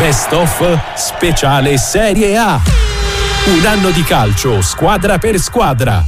Best of Speciale Serie A. Un anno di calcio, squadra per squadra.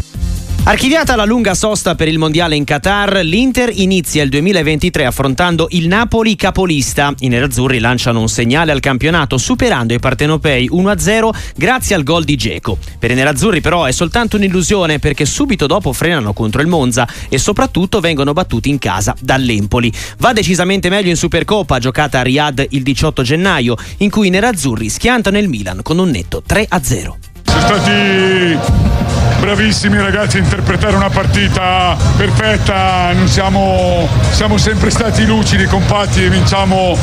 Archiviata la lunga sosta per il mondiale in Qatar, l'Inter inizia il 2023 affrontando il Napoli capolista. I nerazzurri lanciano un segnale al campionato superando i partenopei 1-0 grazie al gol di Geco. Per i nerazzurri però è soltanto un'illusione perché subito dopo frenano contro il Monza e soprattutto vengono battuti in casa dall'Empoli. Va decisamente meglio in Supercoppa giocata a Riyadh il 18 gennaio in cui i nerazzurri schiantano il Milan con un netto 3-0. Sono stati bravissimi ragazzi a interpretare una partita perfetta, siamo, siamo sempre stati lucidi, compatti e vinciamo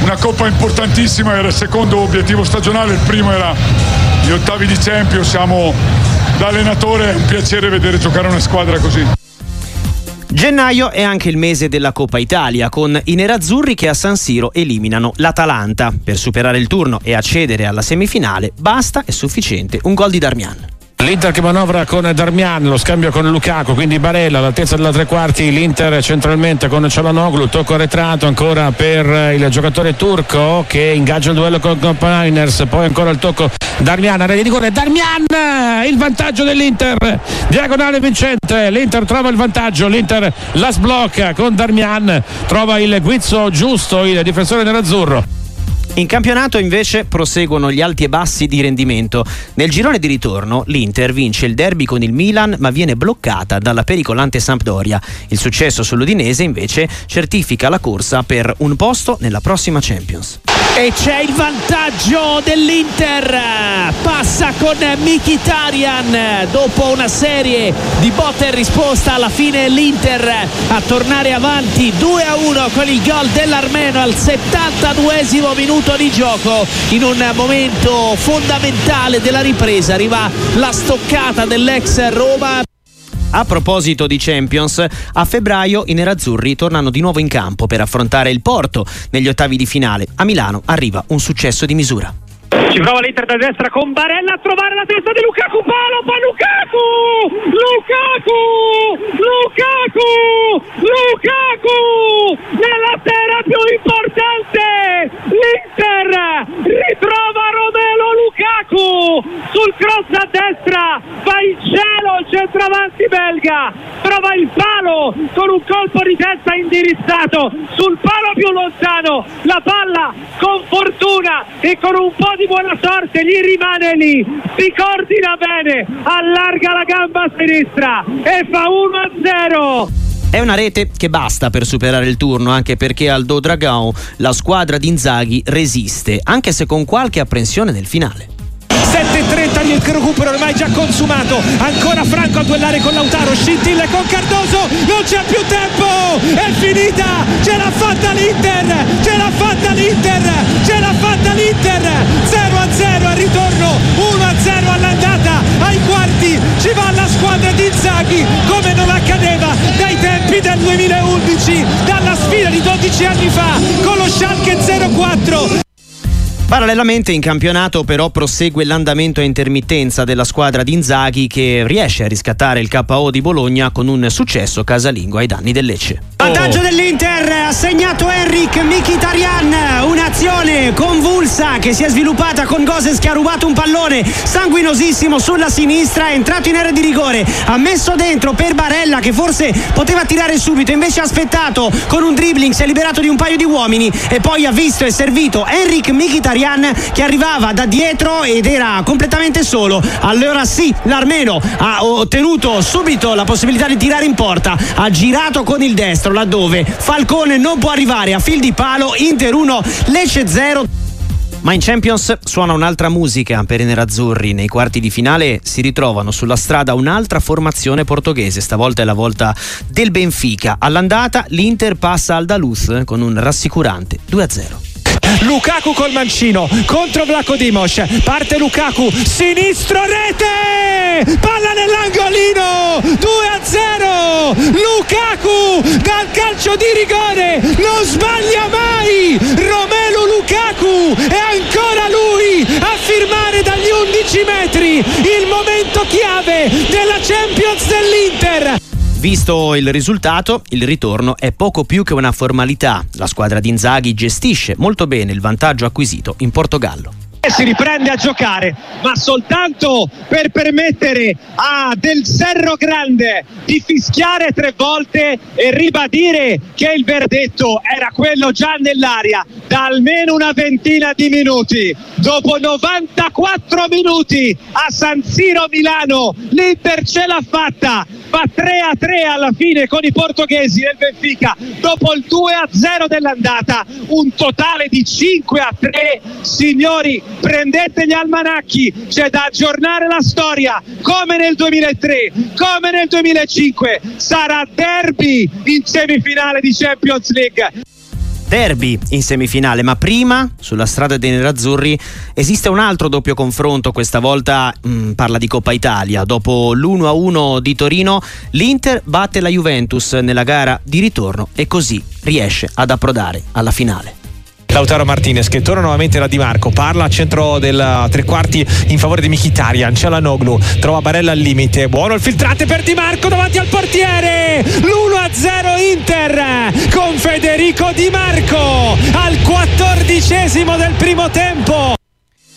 una coppa importantissima, era il secondo obiettivo stagionale, il primo era gli ottavi di Champions, siamo da allenatore, è un piacere vedere giocare una squadra così. Gennaio è anche il mese della Coppa Italia, con i nerazzurri che a San Siro eliminano l'Atalanta. Per superare il turno e accedere alla semifinale basta, è sufficiente, un gol di Darmian. L'Inter che manovra con Darmian, lo scambio con Lukaku, quindi Barella all'altezza della tre quarti, l'Inter centralmente con Cialanoglu, tocco arretrato ancora per il giocatore turco che ingaggia il duello con Piners, poi ancora il tocco Darmian, a di rigore, Darmian, il vantaggio dell'Inter, diagonale vincente, l'Inter trova il vantaggio, l'Inter la sblocca con Darmian, trova il guizzo giusto il difensore nerazzurro. In campionato invece proseguono gli alti e bassi di rendimento. Nel girone di ritorno l'Inter vince il derby con il Milan ma viene bloccata dalla pericolante Sampdoria. Il successo sull'Udinese invece certifica la corsa per un posto nella prossima Champions. E c'è il vantaggio dell'Inter. Passa con Mkhitaryan dopo una serie di botte e risposta. Alla fine l'Inter a tornare avanti 2 a 1 con il gol dell'Armeno al 72 minuto di gioco. In un momento fondamentale della ripresa arriva la stoccata dell'ex Roma. A proposito di Champions, a febbraio i nerazzurri tornano di nuovo in campo per affrontare il Porto negli ottavi di finale. A Milano arriva un successo di misura. Ci prova l'Inter da destra con Barella a trovare la testa di Lukaku, palo, poi Lukaku! Lukaku! Lukaku! Lukaku! Nella sera più importante! L'Inter ritrova Romelo Lukaku sul cross a destra, va in cielo il centravanti belga, trova il palo con un colpo di testa indirizzato sul palo più lontano, la palla con fortuna e con un po' di buona sorte gli rimane lì, si coordina bene, allarga la gamba sinistra e fa 1-0. È una rete che basta per superare il turno, anche perché al Do Dragão la squadra di Inzaghi resiste, anche se con qualche apprensione nel finale. 7.30 il recupero ormai già consumato. Ancora Franco a duellare con Lautaro scintille con Cardoso. Non c'è più tempo! È finita! Ce l'ha fatta l'Inter! Ce l'ha fatta l'Inter! Ce l'ha Parallelamente in campionato però prosegue l'andamento a intermittenza della squadra di Inzaghi che riesce a riscattare il KO di Bologna con un successo casalingo ai danni del Lecce. Vantaggio dell'Inter, ha segnato Enric Mkhitaryan, un'azione convulsa che si è sviluppata con Goses che ha rubato un pallone sanguinosissimo sulla sinistra, è entrato in area di rigore, ha messo dentro per Barella che forse poteva tirare subito, invece ha aspettato con un dribbling, si è liberato di un paio di uomini e poi ha visto e servito Enric Mkhitaryan che arrivava da dietro ed era completamente solo. Allora sì, l'Armeno ha ottenuto subito la possibilità di tirare in porta, ha girato con il destro laddove Falcone non può arrivare a fil di palo, Inter 1, Lecce 0. Ma in Champions suona un'altra musica per i nerazzurri. Nei quarti di finale si ritrovano sulla strada un'altra formazione portoghese. Stavolta è la volta del Benfica. All'andata l'Inter passa al Daluz con un rassicurante 2-0. Lukaku col mancino contro Vlaco Dimos parte Lukaku sinistro rete! Palla nell'angolino 2 a 0 Lukaku dal calcio di rigore non sbaglia mai! Romelu Lukaku è ancora lui a firmare dagli 11 metri il momento chiave della Champions dell'Inter Visto il risultato, il ritorno è poco più che una formalità. La squadra di Inzaghi gestisce molto bene il vantaggio acquisito in Portogallo si riprende a giocare, ma soltanto per permettere a Del Serro Grande di fischiare tre volte e ribadire che il verdetto era quello già nell'aria da almeno una ventina di minuti. Dopo 94 minuti a San Siro Milano, l'Inter ce l'ha fatta va 3 a 3 alla fine con i portoghesi del Benfica. Dopo il 2 a 0 dell'andata un totale di 5 a 3 signori prendete gli almanacchi. C'è da aggiornare la storia. Come nel 2003 come nel 2005 sarà derby in semifinale di Champions League derby in semifinale, ma prima sulla strada dei nerazzurri esiste un altro doppio confronto, questa volta mh, mm, parla di Coppa Italia. Dopo l'1-1 di Torino, l'Inter batte la Juventus nella gara di ritorno e così riesce ad approdare alla finale. Lautaro Martinez che torna nuovamente da Di Marco parla a centro del tre quarti in favore di Mkhitaryan c'è Noglu trova Barella al limite buono il filtrate per Di Marco davanti al portiere l'1-0 Inter con Federico Di Marco al quattordicesimo del primo tempo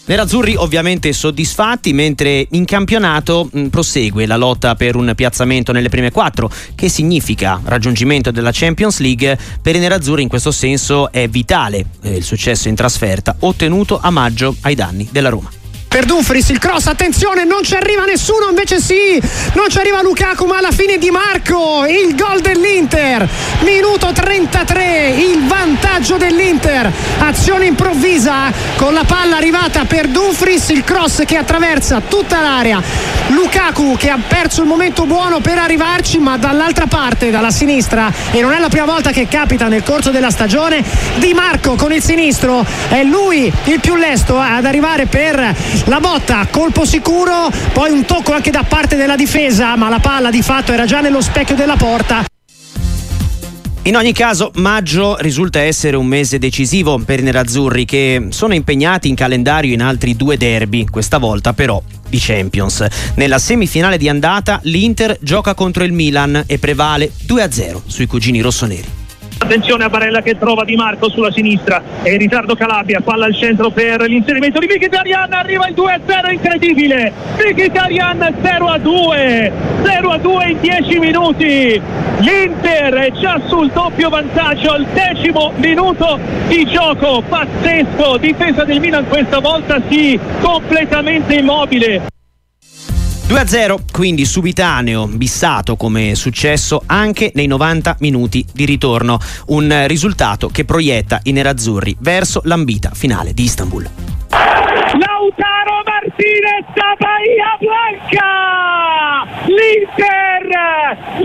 Nerazzurri ovviamente soddisfatti, mentre in campionato mh, prosegue la lotta per un piazzamento nelle prime quattro, che significa raggiungimento della Champions League. Per i nerazzurri in questo senso è vitale eh, il successo in trasferta ottenuto a maggio ai danni della Roma per Dumfries il cross attenzione non ci arriva nessuno invece sì non ci arriva Lukaku ma alla fine Di Marco il gol dell'Inter. Minuto 33 il vantaggio dell'Inter. Azione improvvisa con la palla arrivata per Dumfries il cross che attraversa tutta l'area. Lukaku che ha perso il momento buono per arrivarci ma dall'altra parte dalla sinistra e non è la prima volta che capita nel corso della stagione Di Marco con il sinistro. È lui il più lesto ad arrivare per la botta, colpo sicuro, poi un tocco anche da parte della difesa, ma la palla di fatto era già nello specchio della porta. In ogni caso, maggio risulta essere un mese decisivo per i nerazzurri che sono impegnati in calendario in altri due derby, questa volta però di Champions. Nella semifinale di andata l'Inter gioca contro il Milan e prevale 2-0 sui cugini rossoneri. Attenzione a Barella che trova Di Marco sulla sinistra e in ritardo Calabria, palla al centro per l'inserimento di Mkhitaryan, arriva il 2-0 incredibile. Mkhitaryan 0-2, 0-2 in 10 minuti. L'Inter è già sul doppio vantaggio al decimo minuto di gioco, pazzesco, difesa del Milan questa volta sì, completamente immobile. 2-0, quindi subitaneo, bissato come è successo anche nei 90 minuti di ritorno, un risultato che proietta i nerazzurri verso l'ambita finale di Istanbul. Lautaro Martinez da Bahia Blanca! L'Inter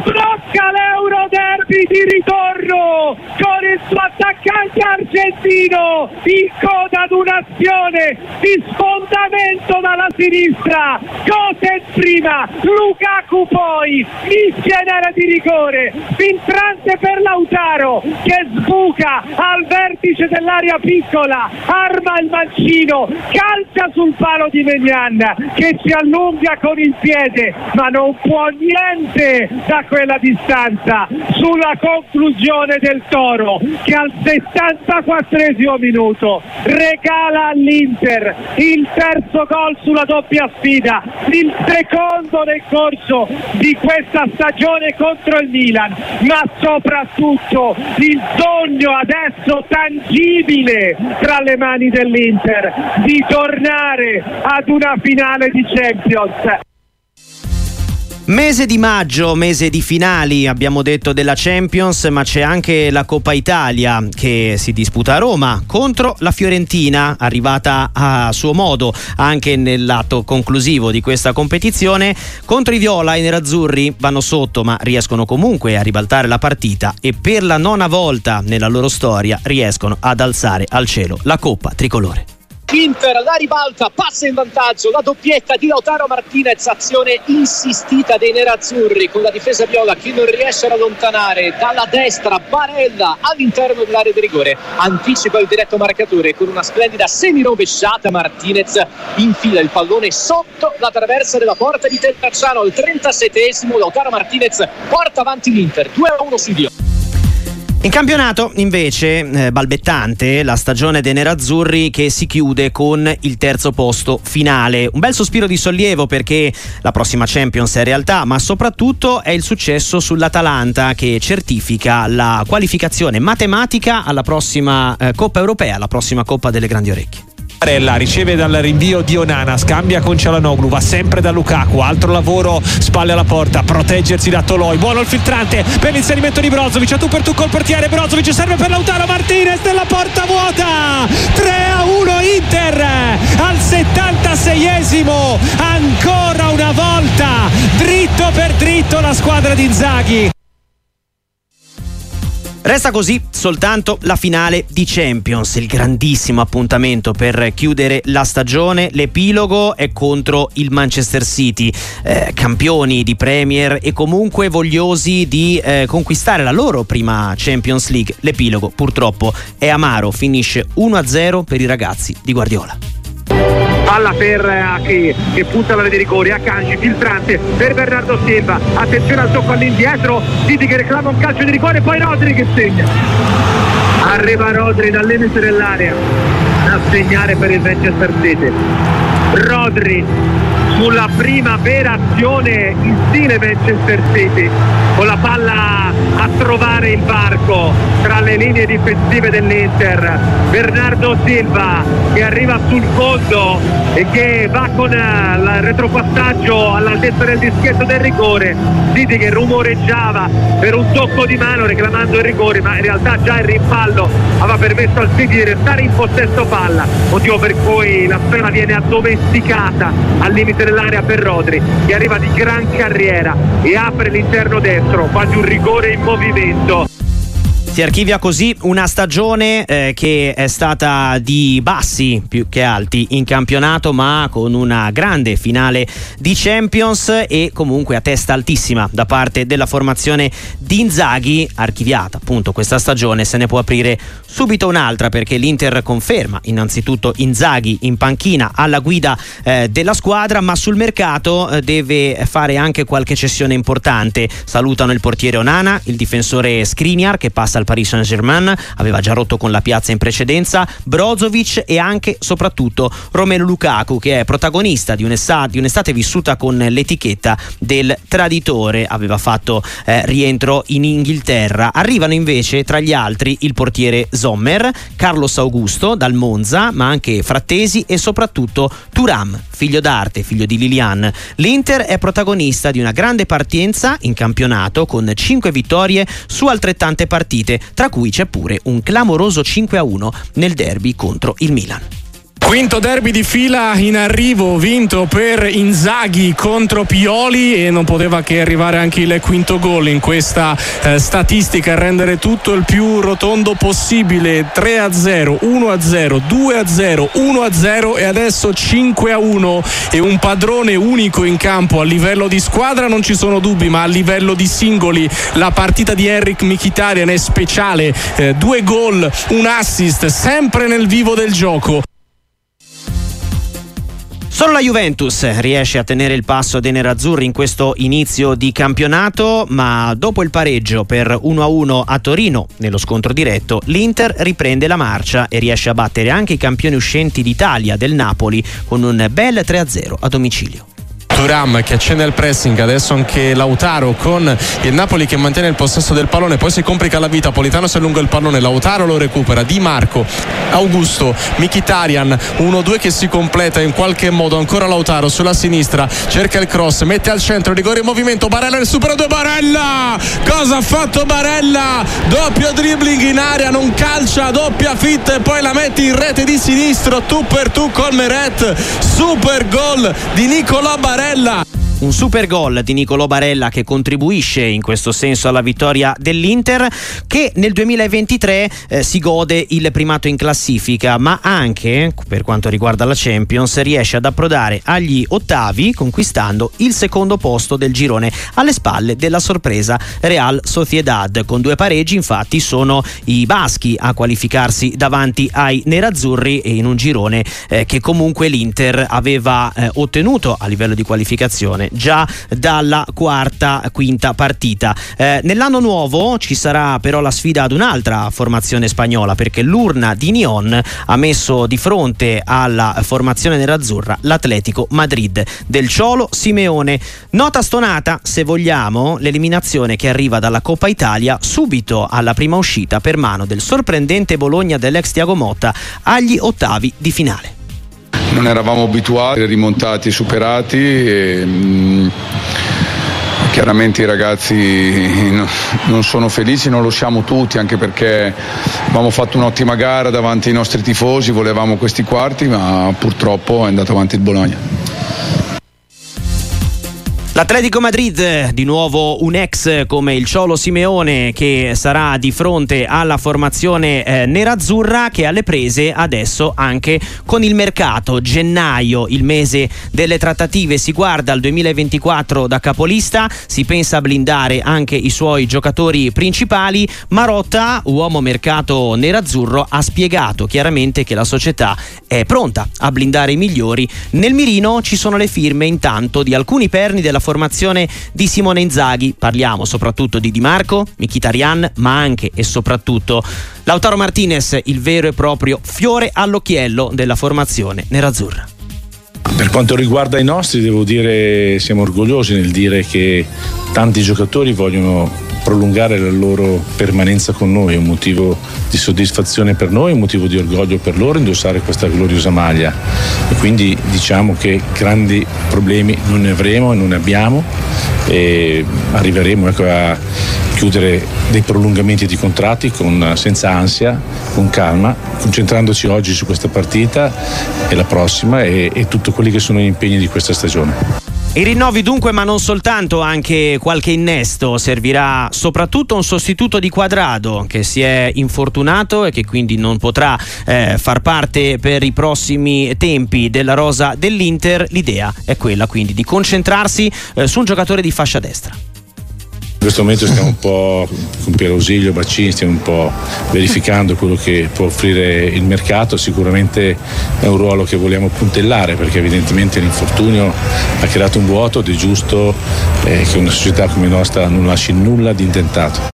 blocca l'Euro Derby di ritorno con il suo attaccante argentino in coda ad un'azione di sfondamento dalla sinistra. Gosens prima Lukaku poi. Mischia in area di rigore. Filtrante per Lautaro che sbuca al vertice dell'area piccola. Arma il mancino calcia sul palo di Menian che si allunga con il piede ma non può niente da quella distanza. Sulla conclusione del Toro che al 74 minuto regala all'Inter il terzo gol sulla doppia sfida, il secondo nel corso di questa stagione contro il Milan, ma soprattutto il sogno adesso tangibile tra le mani dell'Inter di tornare ad una finale di Champions. Mese di maggio, mese di finali, abbiamo detto della Champions, ma c'è anche la Coppa Italia che si disputa a Roma contro la Fiorentina, arrivata a suo modo anche nell'atto conclusivo di questa competizione. Contro i Viola i nerazzurri vanno sotto, ma riescono comunque a ribaltare la partita e per la nona volta nella loro storia riescono ad alzare al cielo la Coppa tricolore. Inter la ribalta, passa in vantaggio, la doppietta di Lautaro Martinez, azione insistita dei nerazzurri con la difesa viola che non riesce ad allontanare dalla destra Barella all'interno dell'area di rigore, anticipa il diretto marcatore con una splendida semirovesciata Martinez infila il pallone sotto la traversa della porta di Terracciano al 37esimo, Lautaro Martinez porta avanti l'Inter 2-1 su Dio. In campionato invece eh, balbettante la stagione dei nerazzurri che si chiude con il terzo posto finale. Un bel sospiro di sollievo perché la prossima Champions è realtà, ma soprattutto è il successo sull'Atalanta che certifica la qualificazione matematica alla prossima eh, Coppa Europea, alla prossima Coppa delle Grandi Orecchie. Barella riceve dal rinvio di Onana, scambia con Cialanoglu, va sempre da Lukaku, altro lavoro, spalle alla porta, proteggersi da Toloi, buono il filtrante per l'inserimento di Brozovic, a tu per tu col portiere, Brozovic serve per Lautaro Martinez nella porta vuota, 3 a 1 Inter al 76esimo, ancora una volta, dritto per dritto la squadra di Inzaghi. Resta così soltanto la finale di Champions, il grandissimo appuntamento per chiudere la stagione. L'epilogo è contro il Manchester City, eh, campioni di Premier e comunque vogliosi di eh, conquistare la loro prima Champions League. L'epilogo purtroppo è amaro, finisce 1-0 per i ragazzi di Guardiola palla per Achi che punta alla rete rigore Akanji filtrante per Bernardo Silva. Attenzione al tocco all'indietro Titi che reclama un calcio di rigore poi Rodri che segna. Arriva Rodri dal limite dell'area a segnare per il Manchester City. Rodri sulla prima vera azione in stile Manchester City con la palla a trovare il varco tra le linee difensive dell'Inter. Bernardo Silva che arriva sul fondo e che va con il retropassaggio all'altezza del dischetto del rigore. City che rumoreggiava per un tocco di mano reclamando il rigore ma in realtà già il rimpallo aveva permesso al City di restare in possesso palla. Motivo per cui la sfera viene addomesticata al limite dell'area per Rodri che arriva di gran carriera e apre l'interno destro. Quasi un rigore in movimento si archivia così una stagione eh, che è stata di bassi più che alti in campionato, ma con una grande finale di Champions e comunque a testa altissima da parte della formazione di Inzaghi, archiviata appunto questa stagione. Se ne può aprire subito un'altra perché l'Inter conferma innanzitutto Inzaghi in panchina alla guida eh, della squadra, ma sul mercato eh, deve fare anche qualche cessione importante. Salutano il portiere Onana, il difensore Skriniar che passa al Paris Saint-Germain, aveva già rotto con la piazza in precedenza, Brozovic e anche soprattutto Romelu Lukaku che è protagonista di un'estate, di un'estate vissuta con l'etichetta del traditore, aveva fatto eh, rientro in Inghilterra. Arrivano invece tra gli altri il portiere Sommer, Carlos Augusto dal Monza, ma anche Frattesi e soprattutto Turam, figlio d'arte, figlio di Lilian. L'Inter è protagonista di una grande partenza in campionato con 5 vittorie su altrettante partite, tra cui c'è pure un clamoroso 5-1 nel derby contro il Milan. Quinto derby di fila in arrivo, vinto per Inzaghi contro Pioli e non poteva che arrivare anche il quinto gol in questa eh, statistica, rendere tutto il più rotondo possibile. 3 a 0, 1 a 0, 2 a 0, 1 a 0 e adesso 5 a 1 e un padrone unico in campo a livello di squadra non ci sono dubbi, ma a livello di singoli la partita di Eric Mkhitaryan è speciale, eh, due gol, un assist, sempre nel vivo del gioco. Solo la Juventus riesce a tenere il passo dei nerazzurri in questo inizio di campionato, ma dopo il pareggio per 1-1 a Torino nello scontro diretto, l'Inter riprende la marcia e riesce a battere anche i campioni uscenti d'Italia del Napoli con un bel 3-0 a domicilio. Turam che accende il pressing, adesso anche Lautaro con il Napoli che mantiene il possesso del pallone, poi si complica la vita, Politano si allunga il pallone, Lautaro lo recupera, Di Marco, Augusto, Mkhitaryan, 1-2 che si completa in qualche modo, ancora Lautaro sulla sinistra, cerca il cross, mette al centro, rigore in movimento, Barella nel supero 2, Barella! Cosa ha fatto Barella? Doppio dribbling in area, non calcia, doppia fitta e poi la mette in rete di sinistro, tu per tu col Meret, super gol di Nicolò Barella. Barella un super gol di Nicolò Barella che contribuisce in questo senso alla vittoria dell'Inter che nel 2023 eh, si gode il primato in classifica ma anche per quanto riguarda la Champions riesce ad approdare agli ottavi conquistando il secondo posto del girone alle spalle della sorpresa Real Sociedad. Con due pareggi infatti sono i baschi a qualificarsi davanti ai nerazzurri e in un girone eh, che comunque l'Inter aveva eh, ottenuto a livello di qualificazione già dalla quarta quinta partita. Eh, nell'anno nuovo ci sarà però la sfida ad un'altra formazione spagnola perché l'urna di Nyon ha messo di fronte alla formazione nerazzurra l'Atletico Madrid. Del Ciolo Simeone. Nota stonata se vogliamo l'eliminazione che arriva dalla Coppa Italia subito alla prima uscita per mano del sorprendente Bologna dell'ex Tiago Motta agli ottavi di finale non eravamo abituati, rimontati, superati. E, mh, chiaramente i ragazzi non sono felici, non lo siamo tutti, anche perché abbiamo fatto un'ottima gara davanti ai nostri tifosi, volevamo questi quarti, ma purtroppo è andato avanti il Bologna. L'Atletico Madrid, di nuovo un ex come il Ciolo Simeone che sarà di fronte alla formazione eh, nerazzurra che alle prese adesso anche con il mercato. Gennaio, il mese delle trattative, si guarda al 2024 da capolista, si pensa a blindare anche i suoi giocatori principali. Marotta, uomo mercato nerazzurro, ha spiegato chiaramente che la società è pronta a blindare i migliori. Nel mirino ci sono le firme intanto di alcuni perni della formazione di Simone Inzaghi. Parliamo soprattutto di Di Marco, Mkhitaryan, ma anche e soprattutto Lautaro Martinez, il vero e proprio fiore all'occhiello della formazione nerazzurra. Per quanto riguarda i nostri, devo dire siamo orgogliosi nel dire che tanti giocatori vogliono prolungare la loro permanenza con noi, un motivo di soddisfazione per noi, un motivo di orgoglio per loro indossare questa gloriosa maglia e quindi diciamo che grandi problemi non ne avremo e non ne abbiamo e arriveremo ecco, a chiudere dei prolungamenti di contratti con, senza ansia, con calma, concentrandoci oggi su questa partita e la prossima e, e tutti quelli che sono gli impegni di questa stagione. I rinnovi dunque, ma non soltanto, anche qualche innesto. Servirà soprattutto un sostituto di quadrado che si è infortunato e che quindi non potrà eh, far parte per i prossimi tempi della rosa dell'Inter. L'idea è quella quindi di concentrarsi eh, su un giocatore di fascia destra. In questo momento stiamo un po' con Piero Ausilio, Baccini, stiamo un po' verificando quello che può offrire il mercato, sicuramente è un ruolo che vogliamo puntellare perché evidentemente l'infortunio ha creato un vuoto ed è giusto eh, che una società come nostra non lasci nulla di intentato.